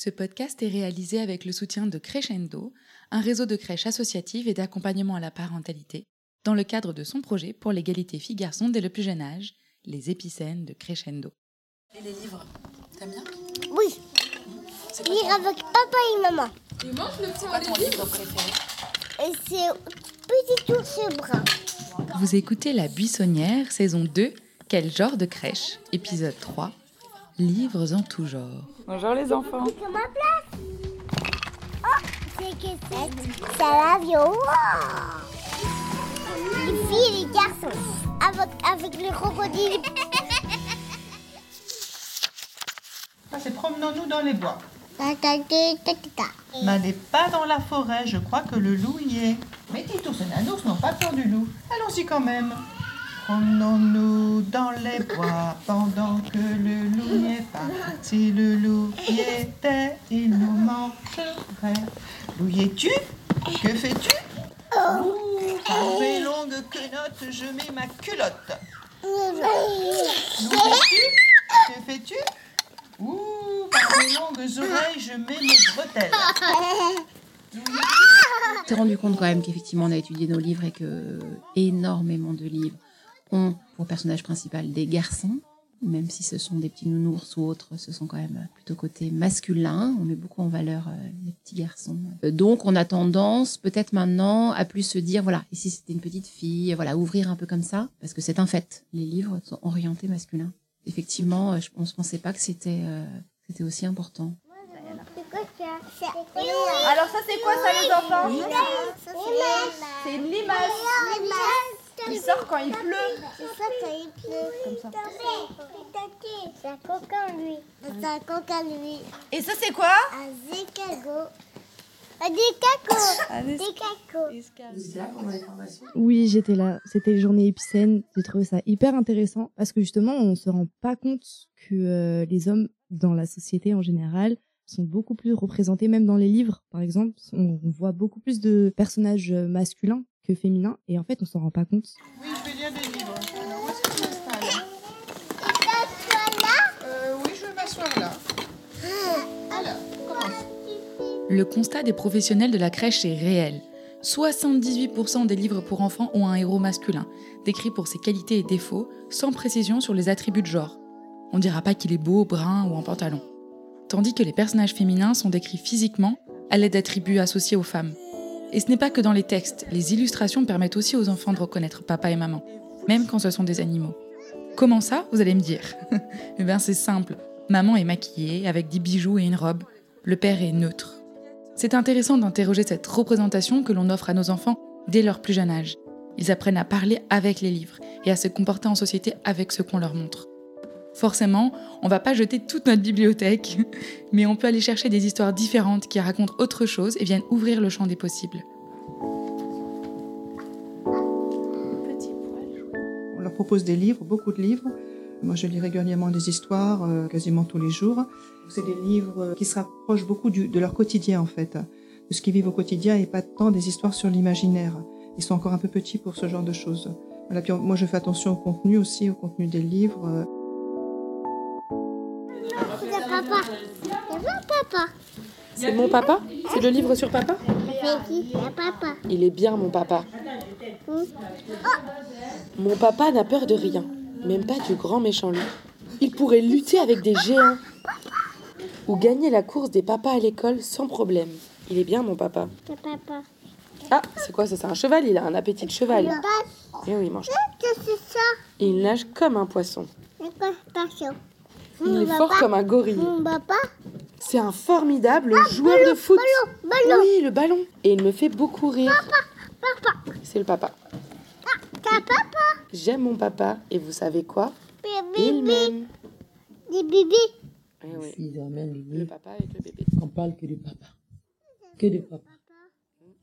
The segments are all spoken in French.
Ce podcast est réalisé avec le soutien de Crescendo, un réseau de crèches associatives et d'accompagnement à la parentalité, dans le cadre de son projet pour l'égalité filles-garçons dès le plus jeune âge, les épicènes de Crescendo. Et les livres, t'aimes bien? Oui. Lire avec papa et maman. Et moi, je le prends les livres préféré? Et c'est petit ours brun. Vous écoutez La Buissonnière, saison 2, Quel genre de crèche? Épisode 3, Livres en tout genre. Bonjour les enfants. Sur ma place. Oh, c'est que c'est ça l'avion. Les filles et les garçons. Avec, avec le crocodile. Ça, c'est promenons-nous dans les bois. N'allez pas dans la forêt, je crois que le loup y est. Mais Titus et Nanos n'ont pas peur du loup. Allons-y quand même. Promenons-nous dans les bois pendant que le loup n'y est pas. Si le loup y était, il nous mangerait. Loup y es-tu? Que fais-tu? Mes longues quenottes, je mets ma culotte. Loup es-tu? Que fais-tu? Ouh, par mes longues oreilles, je mets mes bretelles. S'est rendu compte quand même qu'effectivement on a étudié nos livres et que énormément de livres ont pour personnage principal des garçons, même si ce sont des petits nounours ou autres, ce sont quand même plutôt côté masculin. On met beaucoup en valeur euh, les petits garçons. Euh, donc on a tendance peut-être maintenant à plus se dire voilà ici c'était une petite fille, voilà ouvrir un peu comme ça parce que c'est un fait. Les livres sont orientés masculins. Effectivement, euh, je- on ne pensait pas que c'était euh, c'était aussi important. Alors ça c'est quoi ça les enfants? C'est C'est une limace. Il sort quand il pleut. C'est ça quand il pleut. Comme ça. C'est un coquin lui. C'est un coquin lui. Et ça c'est quoi Un zécago. Décaco. Oui, j'étais là. C'était les journées épicènes. J'ai trouvé ça hyper intéressant parce que justement, on se rend pas compte que euh, les hommes dans la société en général sont beaucoup plus représentés, même dans les livres, par exemple. On, on voit beaucoup plus de personnages euh, masculins que féminins et en fait, on s'en rend pas compte. Oui, je vais lire des livres. Alors, où est-ce que je m'installe Toi là euh, Oui, je vais m'asseoir là. Alors, commence. Le constat des professionnels de la crèche est réel. 78% des livres pour enfants ont un héros masculin, décrit pour ses qualités et défauts, sans précision sur les attributs de genre. On dira pas qu'il est beau, brun ou en pantalon. Tandis que les personnages féminins sont décrits physiquement, à l'aide d'attributs associés aux femmes. Et ce n'est pas que dans les textes, les illustrations permettent aussi aux enfants de reconnaître papa et maman, même quand ce sont des animaux. Comment ça, vous allez me dire? Eh bien c'est simple. Maman est maquillée, avec des bijoux et une robe. Le père est neutre. C'est intéressant d'interroger cette représentation que l'on offre à nos enfants dès leur plus jeune âge. Ils apprennent à parler avec les livres et à se comporter en société avec ce qu'on leur montre. Forcément, on va pas jeter toute notre bibliothèque, mais on peut aller chercher des histoires différentes qui racontent autre chose et viennent ouvrir le champ des possibles. On leur propose des livres, beaucoup de livres. Moi, je lis régulièrement des histoires, euh, quasiment tous les jours. C'est des livres qui se rapprochent beaucoup de leur quotidien, en fait, de ce qu'ils vivent au quotidien et pas tant des histoires sur l'imaginaire. Ils sont encore un peu petits pour ce genre de choses. Moi, je fais attention au contenu aussi, au contenu des livres. Papa. C'est mon papa C'est le livre sur papa. Il est bien mon papa. Hmm. Mon papa n'a peur de rien, même pas du grand méchant loup. Il pourrait lutter avec des géants ou gagner la course des papas à l'école sans problème. Il est bien mon papa. Ah, c'est quoi ça? C'est un cheval, il a un appétit de cheval. Et oui, il mange. Et il nage comme un poisson. Il est fort comme un gorille. Mon papa C'est un formidable joueur de foot. Ballon, ballon. Oui, le ballon. Et il me fait beaucoup rire. Papa. C'est le papa. T'as papa? J'aime mon papa et vous savez quoi? Il Bébé. m'aime. Des bébés. Eh oui, Ils emmènent les le livres, papa avec le bébé. on parle que de papa. Que de papa.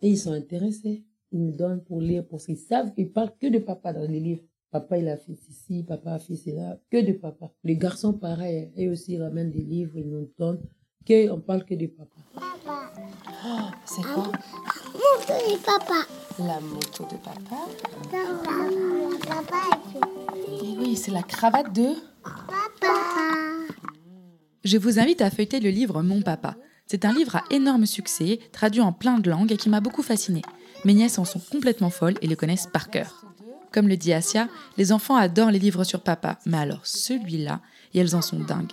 Et ils sont intéressés. Ils nous donnent pour lire, parce qu'ils savent qu'ils parlent que de papa dans les livres. Papa, il a fait ceci, papa a fait cela, que de papa. Les garçons, pareil, eux aussi, ils ramènent des livres, ils nous donnent, que, on parle que de papa. Papa. C'est quoi? Mon petit papa. La moto de papa. Papa. Papa. Et oui, c'est la cravate de... Papa. Je vous invite à feuilleter le livre Mon Papa. C'est un livre à énorme succès, traduit en plein de langues et qui m'a beaucoup fasciné. Mes nièces en sont complètement folles et le connaissent par cœur. Comme le dit Asia, les enfants adorent les livres sur papa, mais alors celui-là, et elles en sont dingues.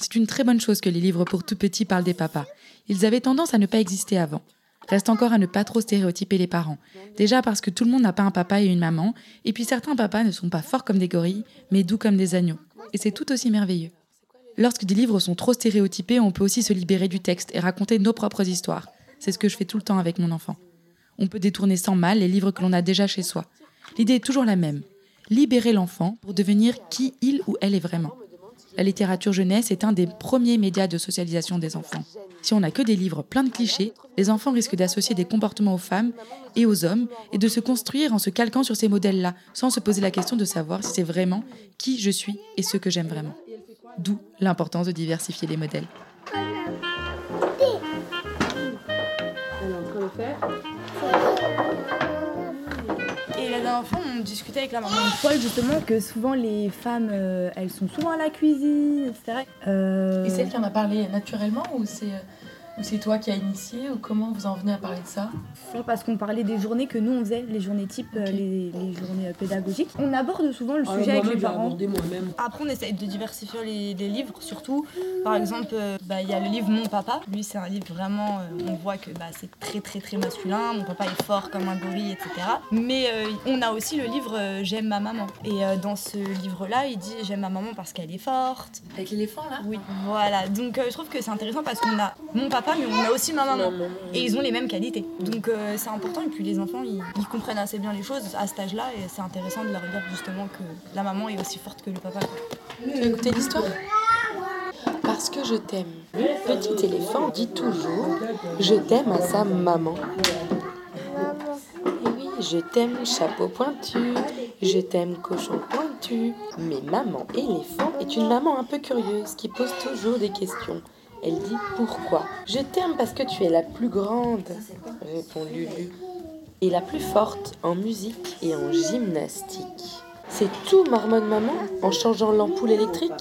C'est une très bonne chose que les livres pour tout petits parlent des papas. Ils avaient tendance à ne pas exister avant. Reste encore à ne pas trop stéréotyper les parents. Déjà parce que tout le monde n'a pas un papa et une maman, et puis certains papas ne sont pas forts comme des gorilles, mais doux comme des agneaux. Et c'est tout aussi merveilleux. Lorsque des livres sont trop stéréotypés, on peut aussi se libérer du texte et raconter nos propres histoires. C'est ce que je fais tout le temps avec mon enfant. On peut détourner sans mal les livres que l'on a déjà chez soi. L'idée est toujours la même. Libérer l'enfant pour devenir qui il ou elle est vraiment. La littérature jeunesse est un des premiers médias de socialisation des enfants. Si on n'a que des livres pleins de clichés, les enfants risquent d'associer des comportements aux femmes et aux hommes et de se construire en se calquant sur ces modèles-là, sans se poser la question de savoir si c'est vraiment qui je suis et ce que j'aime vraiment. D'où l'importance de diversifier les modèles. On discutait avec la maman de Paul justement que souvent les femmes, euh, elles sont souvent à la cuisine, etc. Euh, Et c'est elle qui en a parlé naturellement ou c'est ou c'est toi qui as initié ou comment vous en venez à parler de ça C'est parce qu'on parlait des journées que nous on faisait, les journées type, euh, les, les journées euh, pédagogiques. On aborde souvent le Ah, sujet avec les parents. Après, on essaye de diversifier les, les livres, surtout. Par exemple, euh, bah, il y a le livre Mon Papa. Lui, c'est un livre vraiment, euh, on voit que bah, c'est très, très, très masculin. Mon papa est fort comme un gorille, etc. Mais euh, on a aussi le livre J'aime ma maman. Et euh, dans ce livre-là, il dit J'aime ma maman parce qu'elle est forte. Avec l'éléphant là Oui, voilà. Donc, euh, je trouve que c'est intéressant parce qu'on a mon papa, mais on a aussi ma maman. Et ils ont les mêmes qualités. Donc, euh, c'est important. Et puis, les enfants, ils, ils comprennent assez bien les choses à cet âge-là. Et c'est intéressant de leur dire justement que la maman est aussi forte que le papa. quoi. Tu l'histoire? Parce que je t'aime. Petit éléphant dit toujours Je t'aime à sa maman. Et oui, je t'aime chapeau pointu, je t'aime cochon pointu. Mais maman éléphant est une maman un peu curieuse qui pose toujours des questions. Elle dit pourquoi? Je t'aime parce que tu es la plus grande, répond Lulu. Et la plus forte en musique et en gymnastique. C'est tout, marmonne maman, en changeant l'ampoule électrique?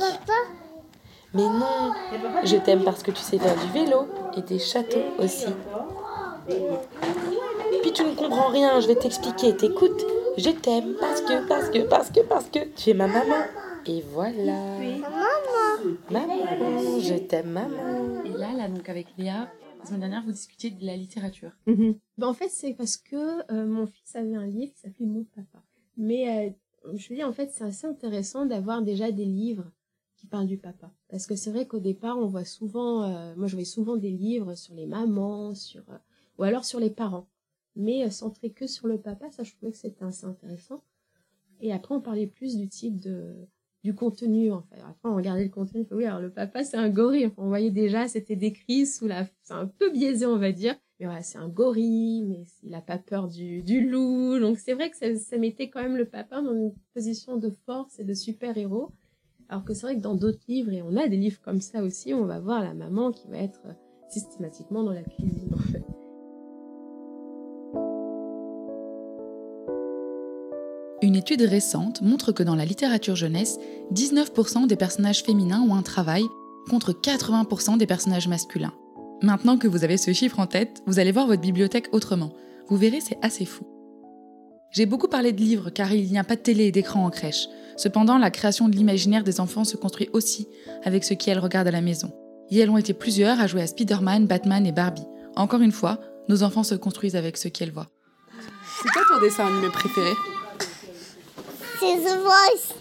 Mais non, je t'aime parce que tu sais faire du vélo et des châteaux aussi. Puis tu ne comprends rien, je vais t'expliquer, t'écoutes. Je t'aime parce que, parce que, parce que, parce que tu es ma maman. Et voilà. Maman, je t'aime maman. Et là, là, donc avec Léa, la semaine dernière, vous discutiez de la littérature. Ben, en fait, c'est parce que euh, mon fils avait un livre qui s'appelait Mon papa. Mais euh, je veux dire, en fait, c'est assez intéressant d'avoir déjà des livres qui parlent du papa. Parce que c'est vrai qu'au départ, on voit souvent, euh, moi je voyais souvent des livres sur les mamans, sur euh, ou alors sur les parents. Mais euh, centré que sur le papa, ça je trouvais que c'était assez intéressant. Et après, on parlait plus du type de du contenu en fait. Après, on regardait le contenu, oui, alors le papa c'est un gorille. On voyait déjà, c'était décrit sous la, c'est un peu biaisé on va dire. Mais voilà, c'est un gorille, mais il a pas peur du, du loup. Donc c'est vrai que ça, ça mettait quand même le papa dans une position de force et de super-héros. Alors que c'est vrai que dans d'autres livres, et on a des livres comme ça aussi, on va voir la maman qui va être euh, systématiquement dans la cuisine en fait. Une étude récente montre que dans la littérature jeunesse, 19% des personnages féminins ont un travail contre 80% des personnages masculins. Maintenant que vous avez ce chiffre en tête, vous allez voir votre bibliothèque autrement. Vous verrez, c'est assez fou. J'ai beaucoup parlé de livres car il n'y a pas de télé et d'écran en crèche. Cependant, la création de l'imaginaire des enfants se construit aussi avec ce qu'elles regardent à la maison. Et elles ont été plusieurs à jouer à Spider-Man, Batman et Barbie. Encore une fois, nos enfants se construisent avec ce qu'elles voient. C'est quoi ton dessin animé préféré? This is a voice.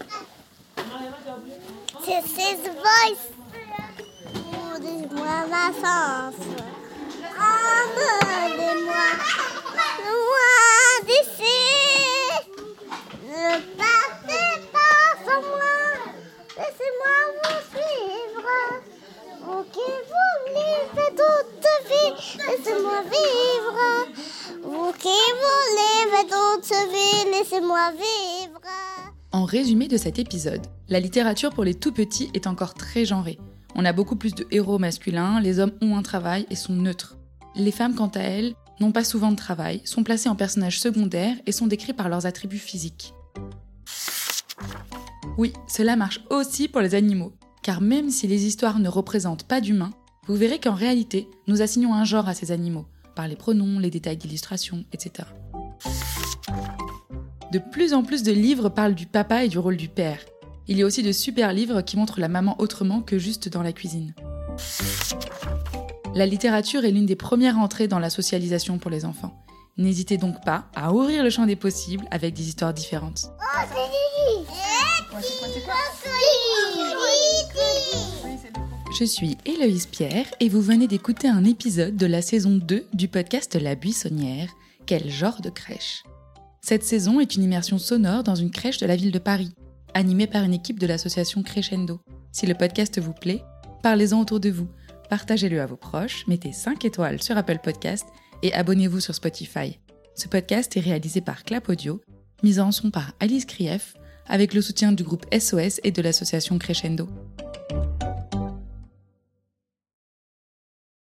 This is his voice. Oh, this is my last answer. Amen. En résumé de cet épisode, la littérature pour les tout petits est encore très genrée. On a beaucoup plus de héros masculins, les hommes ont un travail et sont neutres. Les femmes, quant à elles, n'ont pas souvent de travail, sont placées en personnages secondaires et sont décrits par leurs attributs physiques. Oui, cela marche aussi pour les animaux, car même si les histoires ne représentent pas d'humains, vous verrez qu'en réalité, nous assignons un genre à ces animaux, par les pronoms, les détails d'illustration, etc. De plus en plus de livres parlent du papa et du rôle du père. Il y a aussi de super livres qui montrent la maman autrement que juste dans la cuisine. La littérature est l'une des premières entrées dans la socialisation pour les enfants. N'hésitez donc pas à ouvrir le champ des possibles avec des histoires différentes. Je suis Héloïse Pierre et vous venez d'écouter un épisode de la saison 2 du podcast La Buissonnière, Quel genre de crèche Cette saison est une immersion sonore dans une crèche de la ville de Paris, animée par une équipe de l'association Crescendo. Si le podcast vous plaît, parlez-en autour de vous, partagez-le à vos proches, mettez 5 étoiles sur Apple Podcast et abonnez-vous sur Spotify. Ce podcast est réalisé par Clap Audio, mis en son par Alice Krief, avec le soutien du groupe SOS et de l'association Crescendo.